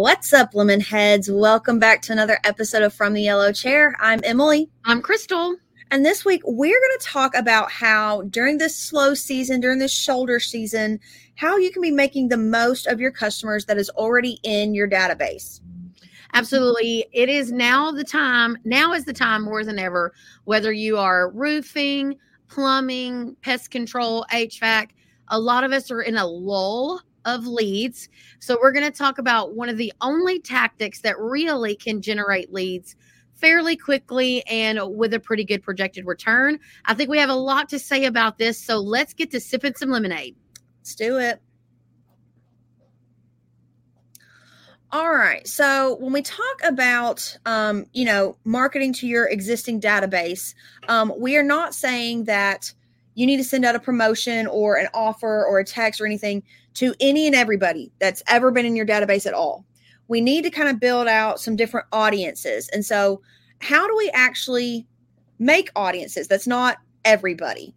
What's up, lemon heads? Welcome back to another episode of From the Yellow Chair. I'm Emily. I'm Crystal. And this week, we're going to talk about how during this slow season, during this shoulder season, how you can be making the most of your customers that is already in your database. Absolutely. It is now the time, now is the time more than ever, whether you are roofing, plumbing, pest control, HVAC. A lot of us are in a lull of leads. So, we're going to talk about one of the only tactics that really can generate leads fairly quickly and with a pretty good projected return. I think we have a lot to say about this. So, let's get to sipping some lemonade. Let's do it. All right. So when we talk about, um, you know, marketing to your existing database, um, we are not saying that you need to send out a promotion or an offer or a text or anything to any and everybody that's ever been in your database at all. We need to kind of build out some different audiences. And so, how do we actually make audiences that's not everybody?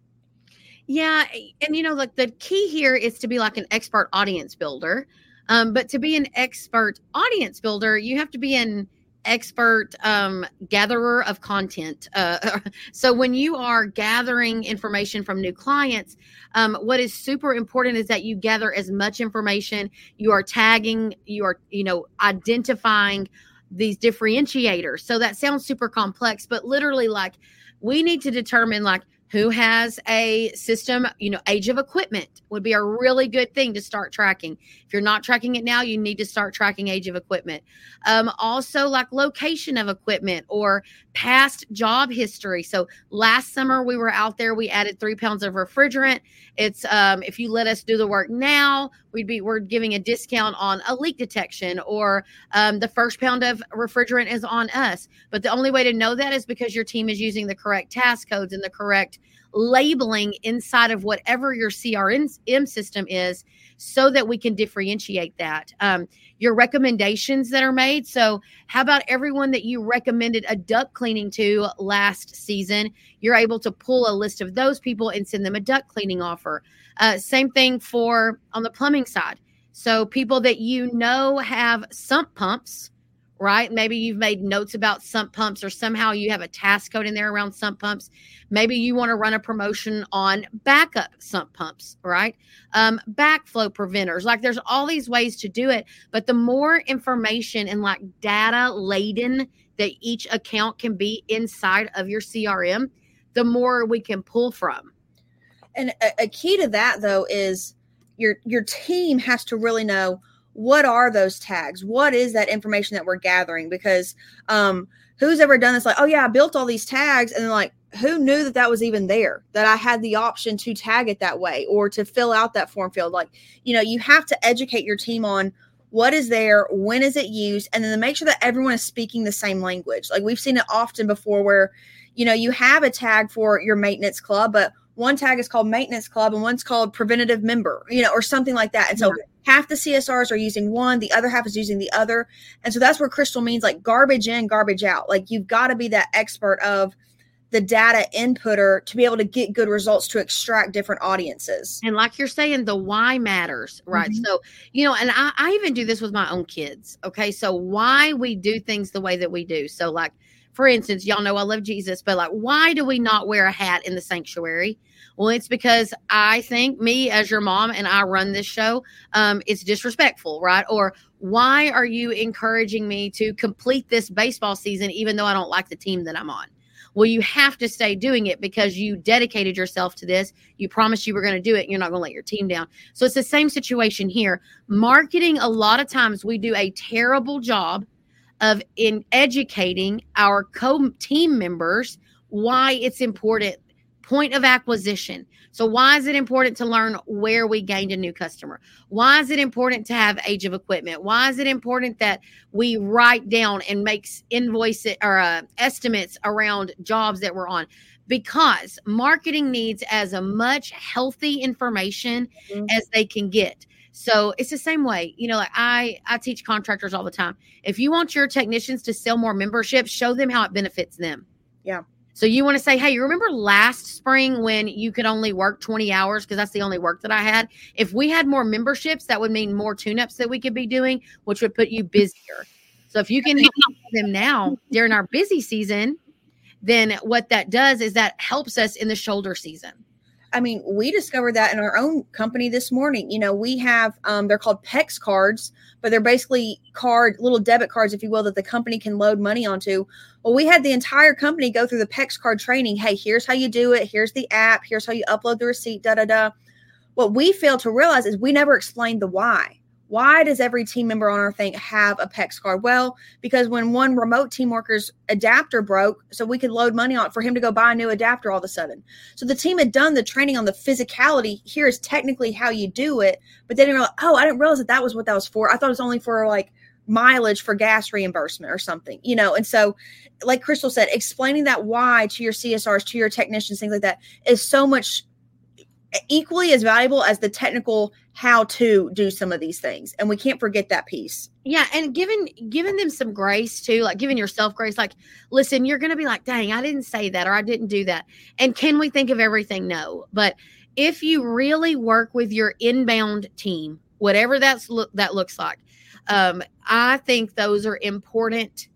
Yeah. And, you know, like the key here is to be like an expert audience builder. Um, but to be an expert audience builder, you have to be an expert um, gatherer of content. Uh, so when you are gathering information from new clients, um, what is super important is that you gather as much information. You are tagging. You are you know identifying these differentiators. So that sounds super complex, but literally like we need to determine like who has a system, you know, age of equipment would be a really good thing to start tracking. If you're not tracking it now, you need to start tracking age of equipment. Um, also, like location of equipment or past job history. So last summer we were out there, we added three pounds of refrigerant. It's um, if you let us do the work now, we'd be we're giving a discount on a leak detection or um, the first pound of refrigerant is on us. But the only way to know that is because your team is using the correct task codes and the correct labeling inside of whatever your CRM system is so that we can differentiate that. Um, your recommendations that are made. So, how about everyone that you recommended a duct cleaning to last season? You're able to pull a list of those people and send them a duct cleaning offer. Uh, same thing for on the plumbing side. So, people that you know have sump pumps right? Maybe you've made notes about sump pumps or somehow you have a task code in there around sump pumps. Maybe you want to run a promotion on backup sump pumps, right? Um, backflow preventers. Like there's all these ways to do it, but the more information and like data laden that each account can be inside of your CRM, the more we can pull from. And a, a key to that though is your your team has to really know what are those tags? What is that information that we're gathering? Because um, who's ever done this? Like, oh yeah, I built all these tags, and like, who knew that that was even there? That I had the option to tag it that way or to fill out that form field. Like, you know, you have to educate your team on what is there, when is it used, and then make sure that everyone is speaking the same language. Like we've seen it often before, where you know you have a tag for your maintenance club, but one tag is called maintenance club and one's called preventative member, you know, or something like that. And so yeah. half the CSRs are using one, the other half is using the other. And so that's where Crystal means like garbage in, garbage out. Like you've got to be that expert of the data inputter to be able to get good results to extract different audiences. And like you're saying, the why matters, right? Mm-hmm. So, you know, and I, I even do this with my own kids. Okay. So, why we do things the way that we do. So, like, for instance, y'all know I love Jesus, but like, why do we not wear a hat in the sanctuary? Well, it's because I think me as your mom and I run this show, um, it's disrespectful, right? Or why are you encouraging me to complete this baseball season even though I don't like the team that I'm on? Well, you have to stay doing it because you dedicated yourself to this. You promised you were going to do it and you're not going to let your team down. So it's the same situation here. Marketing, a lot of times we do a terrible job of in educating our co team members why it's important point of acquisition. So, why is it important to learn where we gained a new customer? Why is it important to have age of equipment? Why is it important that we write down and make invoice or uh, estimates around jobs that we're on? Because marketing needs as much healthy information mm-hmm. as they can get. So it's the same way. You know, like I I teach contractors all the time. If you want your technicians to sell more memberships, show them how it benefits them. Yeah. So you want to say, hey, you remember last spring when you could only work 20 hours because that's the only work that I had? If we had more memberships, that would mean more tune-ups that we could be doing, which would put you busier. So if you can help them now during our busy season, then what that does is that helps us in the shoulder season. I mean, we discovered that in our own company this morning. You know, we have um, they're called PEX cards, but they're basically card little debit cards, if you will, that the company can load money onto. Well, we had the entire company go through the PEX card training. Hey, here's how you do it. Here's the app. Here's how you upload the receipt. Da da da. What we failed to realize is we never explained the why. Why does every team member on our thing have a PEX card? Well, because when one remote team worker's adapter broke, so we could load money on for him to go buy a new adapter all of a sudden. So the team had done the training on the physicality. Here is technically how you do it, but they didn't realize, oh, I didn't realize that that was what that was for. I thought it was only for like mileage for gas reimbursement or something, you know. And so, like Crystal said, explaining that why to your CSRs, to your technicians, things like that is so much equally as valuable as the technical how to do some of these things and we can't forget that piece. Yeah and giving giving them some grace too like giving yourself grace like listen you're gonna be like dang i didn't say that or i didn't do that. And can we think of everything? No. But if you really work with your inbound team whatever that's look that looks like um, i think those are important.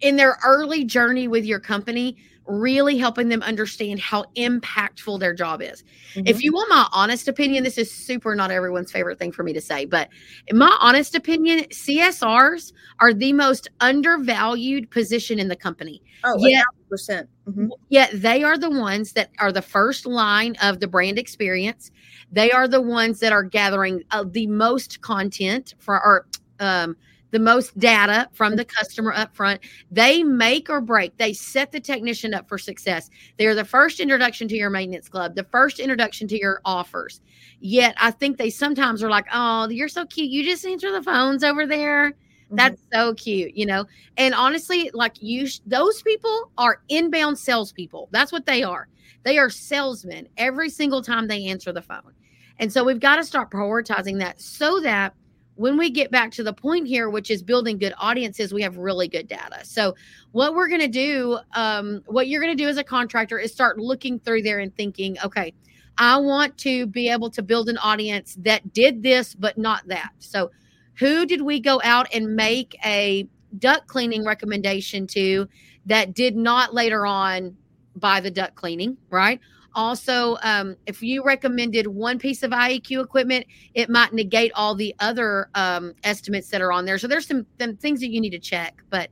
In their early journey with your company really helping them understand how impactful their job is. Mm-hmm. If you want my honest opinion, this is super not everyone's favorite thing for me to say, but in my honest opinion, CSRs are the most undervalued position in the company. Oh, yeah. percent mm-hmm. Yet they are the ones that are the first line of the brand experience. They are the ones that are gathering uh, the most content for our um, the most data from the customer up front. They make or break, they set the technician up for success. They're the first introduction to your maintenance club, the first introduction to your offers. Yet I think they sometimes are like, oh, you're so cute. You just answer the phones over there. Mm-hmm. That's so cute, you know. And honestly, like you, those people are inbound salespeople. That's what they are. They are salesmen every single time they answer the phone. And so we've got to start prioritizing that so that when we get back to the point here, which is building good audiences, we have really good data. So, what we're going to do, um, what you're going to do as a contractor is start looking through there and thinking, okay, I want to be able to build an audience that did this, but not that. So, who did we go out and make a duct cleaning recommendation to that did not later on buy the duct cleaning, right? Also, um, if you recommended one piece of ieq equipment, it might negate all the other um, estimates that are on there. So there's some, some things that you need to check. But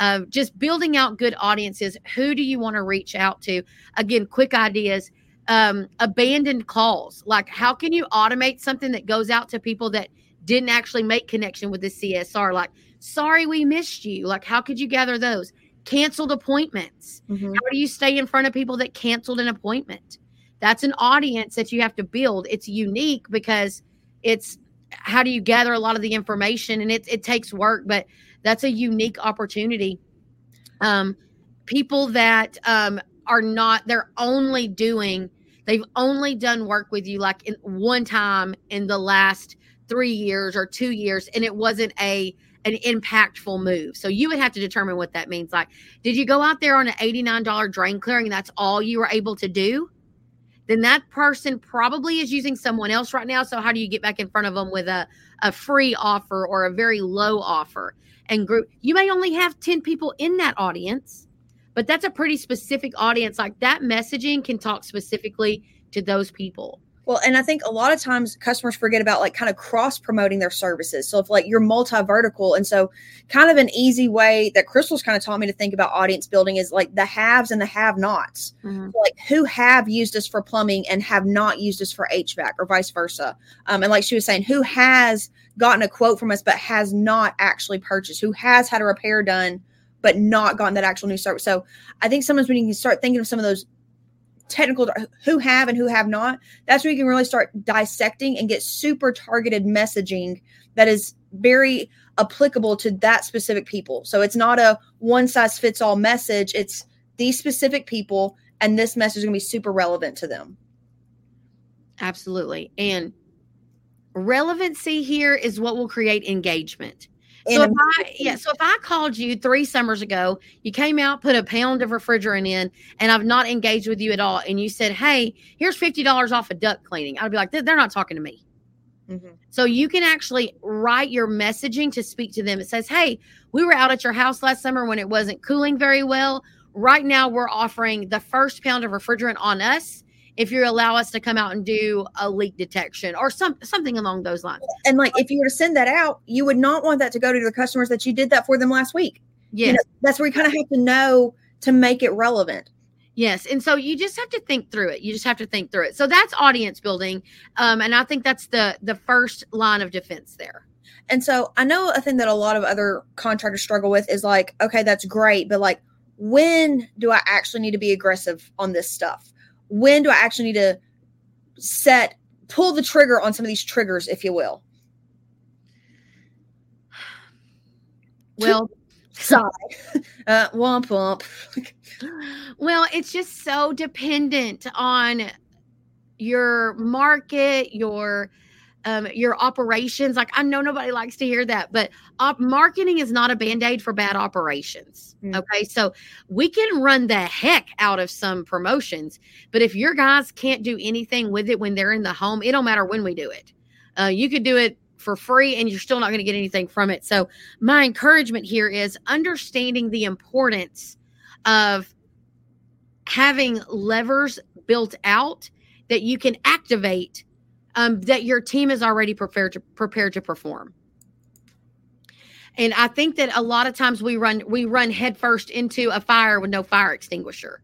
uh, just building out good audiences. Who do you want to reach out to? Again, quick ideas. Um, abandoned calls. Like, how can you automate something that goes out to people that didn't actually make connection with the CSR? Like, sorry, we missed you. Like, how could you gather those? Canceled appointments. Mm-hmm. How do you stay in front of people that canceled an appointment? That's an audience that you have to build. It's unique because it's how do you gather a lot of the information and it, it takes work, but that's a unique opportunity. Um, people that um, are not, they're only doing, they've only done work with you like in one time in the last three years or two years, and it wasn't a an impactful move. So you would have to determine what that means. Like, did you go out there on an $89 drain clearing? That's all you were able to do? Then that person probably is using someone else right now. So how do you get back in front of them with a, a free offer or a very low offer? And group, you may only have 10 people in that audience, but that's a pretty specific audience. Like that messaging can talk specifically to those people. Well, and I think a lot of times customers forget about like kind of cross promoting their services. So if like you're multi vertical, and so kind of an easy way that Crystal's kind of taught me to think about audience building is like the haves and the have nots. Mm-hmm. So like who have used us for plumbing and have not used us for HVAC or vice versa. Um, and like she was saying, who has gotten a quote from us but has not actually purchased, who has had a repair done but not gotten that actual new service. So I think sometimes when you can start thinking of some of those technical who have and who have not that's where you can really start dissecting and get super targeted messaging that is very applicable to that specific people. So it's not a one size fits all message it's these specific people and this message is going to be super relevant to them. Absolutely. And relevancy here is what will create engagement So if I yeah, so if I called you three summers ago, you came out, put a pound of refrigerant in, and I've not engaged with you at all, and you said, "Hey, here's fifty dollars off of duct cleaning," I'd be like, "They're not talking to me." Mm-hmm. So you can actually write your messaging to speak to them. It says, "Hey, we were out at your house last summer when it wasn't cooling very well. Right now, we're offering the first pound of refrigerant on us." If you allow us to come out and do a leak detection or some something along those lines. And like if you were to send that out, you would not want that to go to the customers that you did that for them last week. Yes. You know, that's where you kind of have to know to make it relevant. Yes. And so you just have to think through it. You just have to think through it. So that's audience building. Um, and I think that's the the first line of defense there. And so I know a thing that a lot of other contractors struggle with is like, okay, that's great, but like when do I actually need to be aggressive on this stuff? When do I actually need to set pull the trigger on some of these triggers, if you will? Well, sigh, uh, womp womp. well, it's just so dependent on your market, your um, your operations. Like I know nobody likes to hear that, but op- marketing is not a band aid for bad operations. Mm-hmm. Okay, so we can run the heck out of some promotions, but if your guys can't do anything with it when they're in the home, it don't matter when we do it. Uh, you could do it for free and you're still not going to get anything from it. So my encouragement here is understanding the importance of having levers built out that you can activate um, that your team is already prepared to prepared to perform. And I think that a lot of times we run we run headfirst into a fire with no fire extinguisher.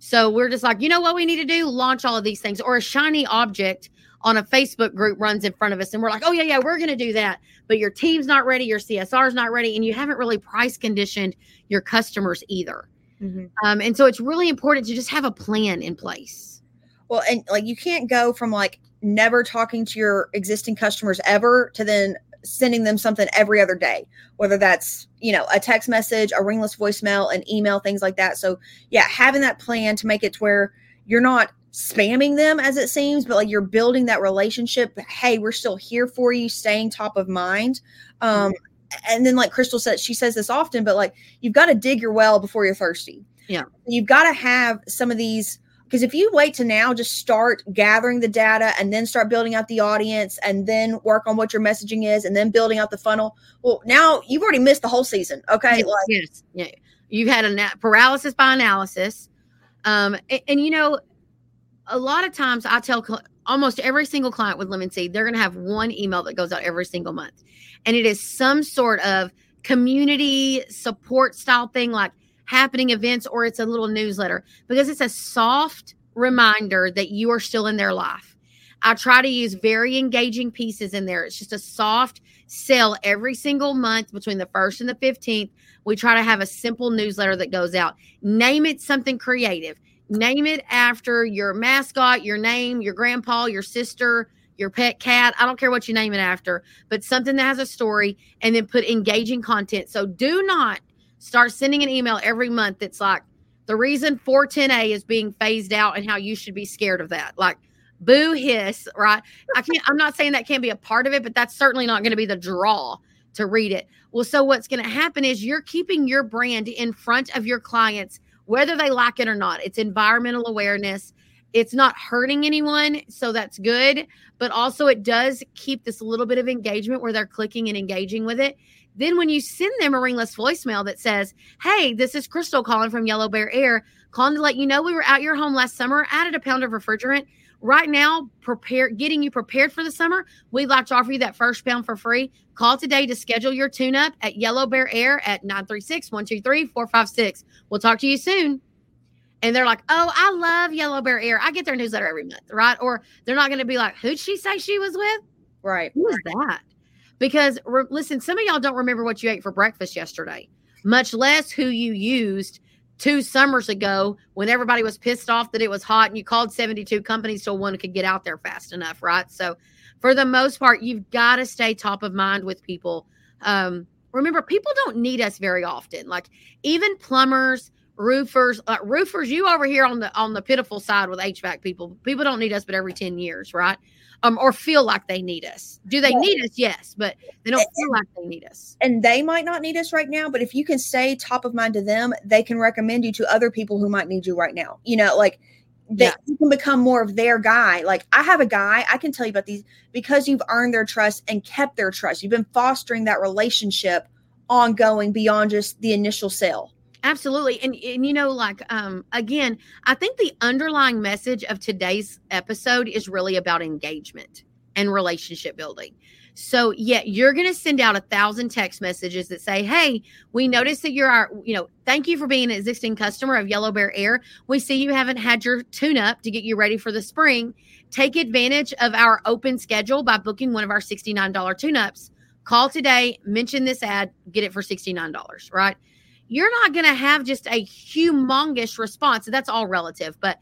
So we're just like, you know what we need to do? Launch all of these things. Or a shiny object on a Facebook group runs in front of us and we're like, oh yeah, yeah, we're gonna do that. But your team's not ready, your CSR is not ready, and you haven't really price conditioned your customers either. Mm-hmm. Um, and so it's really important to just have a plan in place. Well, and like you can't go from like never talking to your existing customers ever to then sending them something every other day whether that's you know a text message a ringless voicemail an email things like that. So yeah having that plan to make it to where you're not spamming them as it seems but like you're building that relationship hey we're still here for you staying top of mind. Um and then like crystal said she says this often but like you've got to dig your well before you're thirsty. Yeah. You've got to have some of these because if you wait to now just start gathering the data and then start building out the audience and then work on what your messaging is and then building out the funnel, well, now you've already missed the whole season. Okay. Yes. Like, yes. Yeah. You've had a paralysis by analysis. Um, and, and, you know, a lot of times I tell cl- almost every single client with Lemon Seed, they're going to have one email that goes out every single month. And it is some sort of community support style thing like, happening events or it's a little newsletter because it's a soft reminder that you are still in their life. I try to use very engaging pieces in there. It's just a soft sell every single month between the 1st and the 15th. We try to have a simple newsletter that goes out. Name it something creative. Name it after your mascot, your name, your grandpa, your sister, your pet cat. I don't care what you name it after, but something that has a story and then put engaging content. So do not Start sending an email every month that's like the reason 410A is being phased out and how you should be scared of that. Like boo hiss, right? I can't I'm not saying that can't be a part of it, but that's certainly not going to be the draw to read it. Well, so what's going to happen is you're keeping your brand in front of your clients whether they like it or not. It's environmental awareness. It's not hurting anyone, so that's good, but also it does keep this little bit of engagement where they're clicking and engaging with it. Then when you send them a ringless voicemail that says, Hey, this is Crystal calling from Yellow Bear Air, calling to let you know we were at your home last summer, added a pound of refrigerant. Right now, prepare getting you prepared for the summer. We'd like to offer you that first pound for free. Call today to schedule your tune up at Yellow Bear Air at 936 123 456. We'll talk to you soon. And they're like, oh, I love Yellow Bear Air. I get their newsletter every month, right? Or they're not going to be like, who'd she say she was with? Right. Who is that? Because re- listen, some of y'all don't remember what you ate for breakfast yesterday, much less who you used two summers ago when everybody was pissed off that it was hot and you called 72 companies so one could get out there fast enough, right? So, for the most part, you've got to stay top of mind with people. Um, remember, people don't need us very often. Like, even plumbers, roofers, uh, roofers, you over here on the on the pitiful side with HVAC people. People don't need us, but every ten years, right? Um, or feel like they need us. Do they need us? Yes, but they don't feel like they need us. And they might not need us right now, but if you can stay top of mind to them, they can recommend you to other people who might need you right now. You know, like they Yeah. you can become more of their guy. Like I have a guy, I can tell you about these because you've earned their trust and kept their trust. You've been fostering that relationship ongoing beyond just the initial sale. Absolutely. And and you know, like um again, I think the underlying message of today's episode is really about engagement and relationship building. So yeah, you're gonna send out a thousand text messages that say, Hey, we noticed that you're our, you know, thank you for being an existing customer of Yellow Bear Air. We see you haven't had your tune up to get you ready for the spring. Take advantage of our open schedule by booking one of our $69 tune ups. Call today, mention this ad, get it for $69, right? You're not going to have just a humongous response. That's all relative. But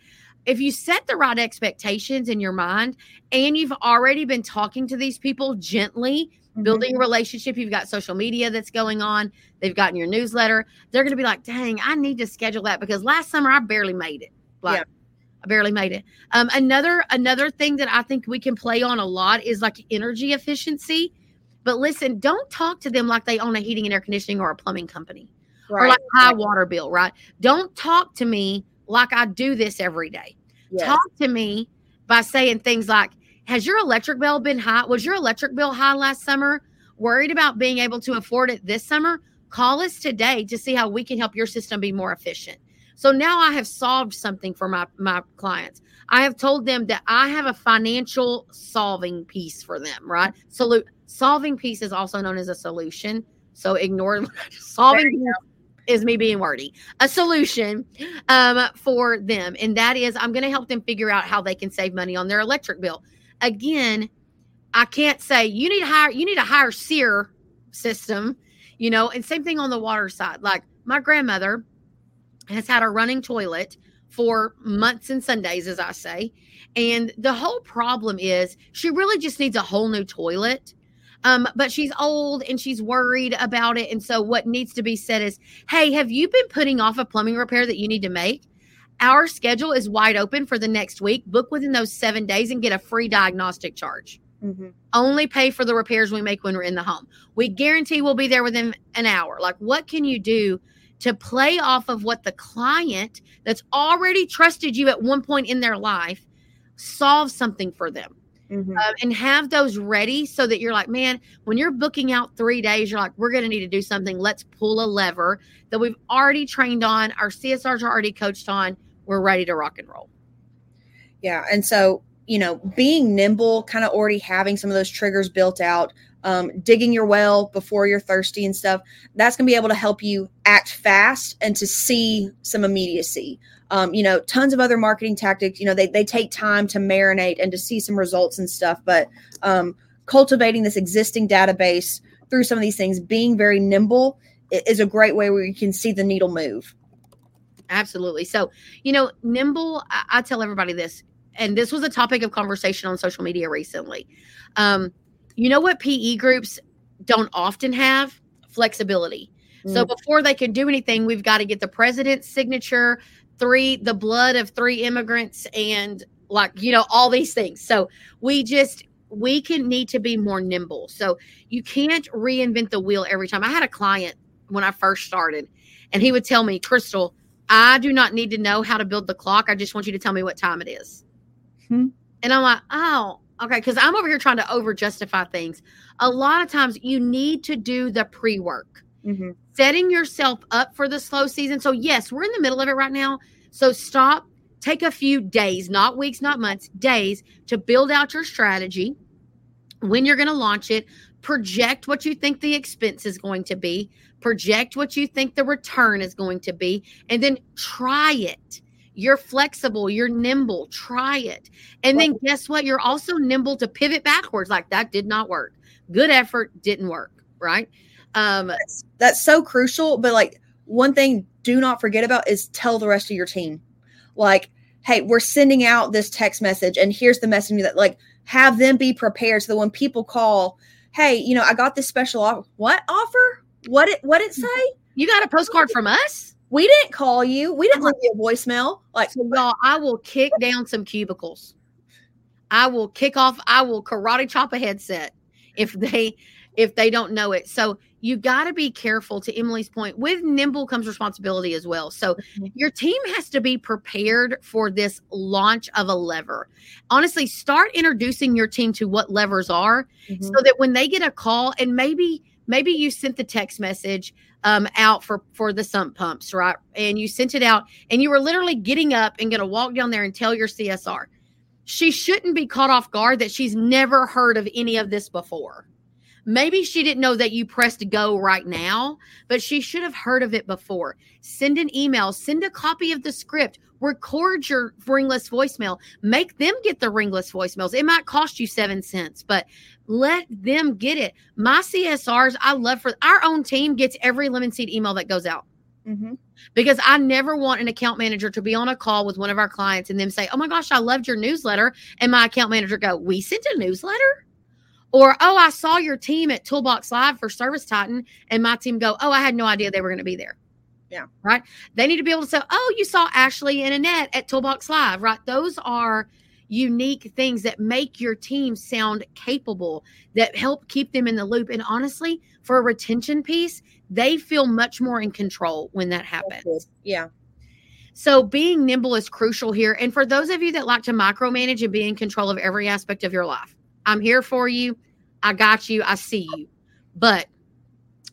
if you set the right expectations in your mind and you've already been talking to these people gently, Mm-hmm. building a relationship, you've got social media that's going on, they've gotten your newsletter, they're going to be like, dang, I need to schedule that because last summer I barely made it. Like, Yeah. I barely made it. Um, another another thing that I think we can play on a lot is like energy efficiency. But listen, don't talk to them like they own a heating and air conditioning or a plumbing company or like high water bill, right? Don't talk to me like I do this every day. Yes. Talk to me by saying things like, Has your electric bill been high? Was your electric bill high last summer? Worried about being able to afford it this summer? Call us today to see how we can help your system be more efficient. So now I have solved something for my, my clients. I have told them that I have a financial solving piece for them, right? Solu- solving piece is also known as a solution. So ignore solving piece is me being wordy. A solution um, for them, and that is I'm going to help them figure out how they can save money on their electric bill. Again, I can't say you need hire you need a higher SEER system, you know, and same thing on the water side. Like my grandmother has had a running toilet for months and Sundays, as I say. And the whole problem is she really just needs a whole new toilet. Um, but she's old and she's worried about it. And so what needs to be said is, hey, have you been putting off a plumbing repair that you need to make? Our schedule is wide open for the next week. Book within those seven days and get a free diagnostic charge Mhm. only pay for the repairs we make when we're in the home. We guarantee we'll be there within an hour. Like, what can you do to play off of what the client that's already trusted you at one point in their life solve something for them? Mhm. Um, and have those ready so that you're like, man, when you're booking out three days, you're like, we're going to need to do something. Let's pull a lever that we've already trained on, our CSRs are already coached on. We're ready to rock and roll. Yeah. And so, you know, being nimble, kind of already having some of those triggers built out, um, digging your well before you're thirsty and stuff, that's going to be able to help you act fast and to see some immediacy. Um, you know, tons of other marketing tactics, you know, they, they take time to marinate and to see some results and stuff. But um, cultivating this existing database through some of these things, being very nimble is a great way where you can see the needle move. Absolutely. So, you know, nimble, I, I tell everybody this, and this was a topic of conversation on social media recently. Um, you know what PE groups don't often have? Flexibility. So Mm. before they can do anything, we've got to get the president's signature, three, the blood of three immigrants, and like, you know, all these things. So we just, we can need to be more nimble. So you can't reinvent the wheel every time. I had a client when I first started, and he would tell me, Crystal, I do not need to know how to build the clock. I just want you to tell me what time it is. Hmm. And I'm like, oh, okay. Because I'm over here trying to over justify things. A lot of times you need to do the pre work Mhm. setting yourself up for the slow season. So, yes, we're in the middle of it right now. So, stop, take a few days, not weeks, not months, days to build out your strategy, when you're going to launch it, project what you think the expense is going to be, project what you think the return is going to be, and then try it. You're flexible, you're nimble, try it. And then guess what? You're also nimble to pivot backwards. Like that did not work. Good effort didn't work, right? Um, that's, that's so crucial. But like one thing, do not forget about is tell the rest of your team, like, hey, we're sending out this text message, and here's the message that like have them be prepared so that when people call, hey, you know, I got this special offer. What offer? What it what it say? you got a postcard from us? We didn't call you. We didn't leave you a voicemail. Like, So y'all, I will kick down some cubicles. I will kick off. I will karate chop a headset if they if they don't know it. So you got to be careful. To Emily's point, with nimble comes responsibility as well. So Mhm. your team has to be prepared for this launch of a lever. Honestly, start introducing your team to what levers are, Mhm. so that when they get a call and maybe maybe you sent the text message um, out for for the sump pumps right? And you sent it out and you were literally getting up and going to walk down there and tell your csr she shouldn't be caught off guard that she's never heard of any of this before. Maybe she didn't know that you pressed go right now but she should have heard of it before. Send an email send a copy of the script record your ringless voicemail make them get the ringless voicemails. It might cost you seven cents but let them get it. My CSRs, I love for our own team gets every lemon seed email that goes out Mhm. because I never want an account manager to be on a call with one of our clients and them say, "Oh my gosh, I loved your newsletter," and my account manager go, "We sent a newsletter." Or, oh, I saw your team at Toolbox Live for ServiceTitan, and my team go, oh, I had no idea they were going to be there. Yeah. Right. They need to be able to say, oh, you saw Ashley and Annette at Toolbox Live. Right. Those are unique things that make your team sound capable, that help keep them in the loop. And honestly, for a retention piece, they feel much more in control when that happens. Yeah. So being nimble is crucial here. And for those of you that like to micromanage and be in control of every aspect of your life, I'm here for you. I got you. I see you. But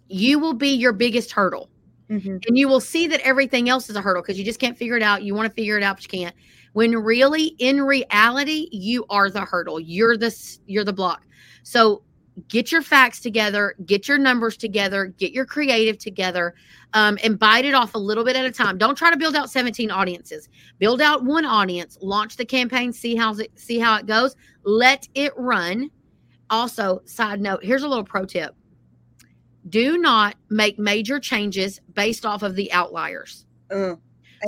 you will be your biggest hurdle. Mhm. And you will see that everything else is a hurdle because you just can't figure it out. You want to figure it out, but you can't. When really, in reality, you are the hurdle. You're the you're the block. So get your facts together, get your numbers together, get your creative together, um, and bite it off a little bit at a time. Don't try to build out 17 audiences. Build out one audience, launch the campaign, see how it see how it goes. Let it run. Also, side note, here's a little pro tip. Do not make major changes based off of the outliers. Uh,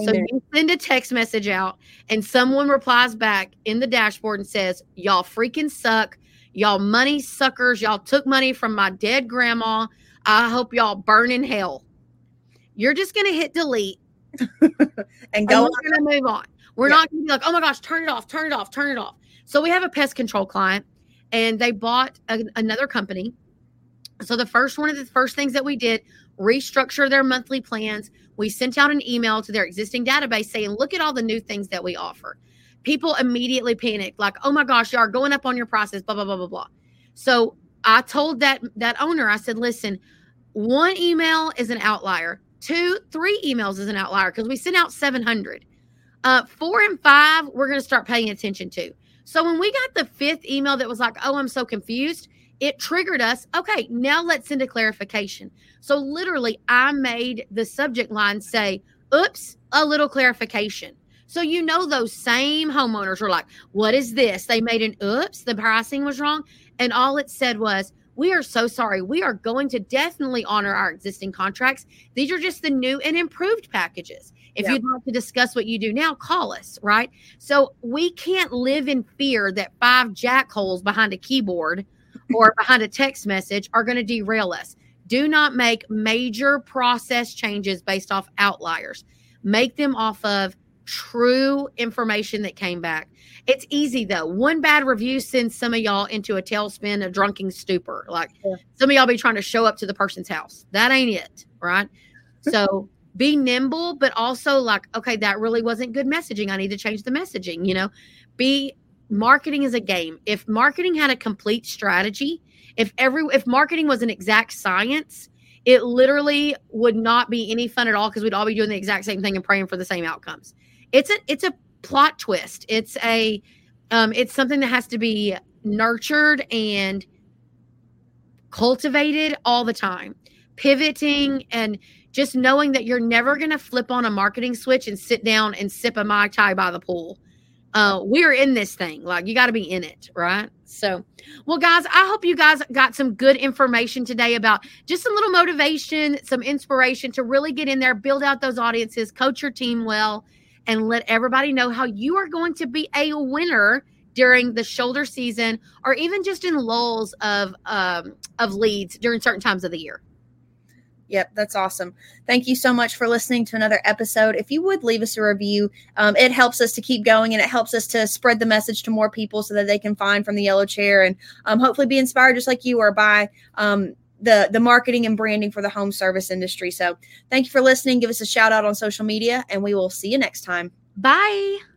So you send a text message out and someone replies back in the dashboard and says, Y'all freaking suck. Y'all money suckers. Y'all took money from my dead grandma. I hope y'all burn in hell. You're just going to hit delete and and go we're going to move on. We're Yeah. not going to be like, oh my gosh, turn it off, turn it off, turn it off. So we have a pest control client and they bought a, another company. So the first one of the first things that we did, restructure their monthly plans. We sent out an email to their existing database saying, look at all the new things that we offer. People immediately panicked, like, oh my gosh, you are going up on your prices, blah, blah, blah, blah, blah. So I told that that owner, I said, listen, one email is an outlier. Two, three emails is an outlier because we sent out 700. Uh, four and five, we're going to start paying attention to. So when we got the fifth email that was like, oh, I'm so confused, it triggered us. Okay, now let's send a clarification. So literally, I made the subject line say, oops, a little clarification. So you know those same homeowners were like, what is this? They made an oops, the pricing was wrong. And all it said was, we are so sorry. We are going to definitely honor our existing contracts. These are just the new and improved packages. If Yeah. you'd like to discuss what you do now, call us, right? So we can't live in fear that five jackholes behind a keyboard or behind a text message are going to derail us. Do not make major process changes based off outliers. Make them off of true information that came back. It's easy though. One bad review sends some of y'all into a tailspin, a drunken stupor. Like Yeah. some of y'all be trying to show up to the person's house. That ain't it, right? So be nimble, but also like, okay, that really wasn't good messaging. I need to change the messaging. You know, be marketing is a game. If marketing had a complete strategy, if every if marketing was an exact science, it literally would not be any fun at all because we'd all be doing the exact same thing and praying for the same outcomes. It's a it's a plot twist. It's a um, it's something that has to be nurtured and cultivated all the time. Pivoting and just knowing that you're never going to flip on a marketing switch and sit down and sip a mai tai by the pool. Uh, we're in this thing. Like you got to be in it, right? So, well, guys, I hope you guys got some good information today about just a little motivation, some inspiration to really get in there, build out those audiences, coach your team well, and let everybody know how you are going to be a winner during the shoulder season or even just in lulls of um, of leads during certain times of the year. Yep, that's awesome. Thank you so much for listening to another episode. If you would leave us a review, um, it helps us to keep going and it helps us to spread the message to more people so that they can find from the yellow chair and um, hopefully be inspired just like you are by um, the the marketing and branding for the home service industry. So thank you for listening. Give us a shout out on social media, and we will see you next time. Bye.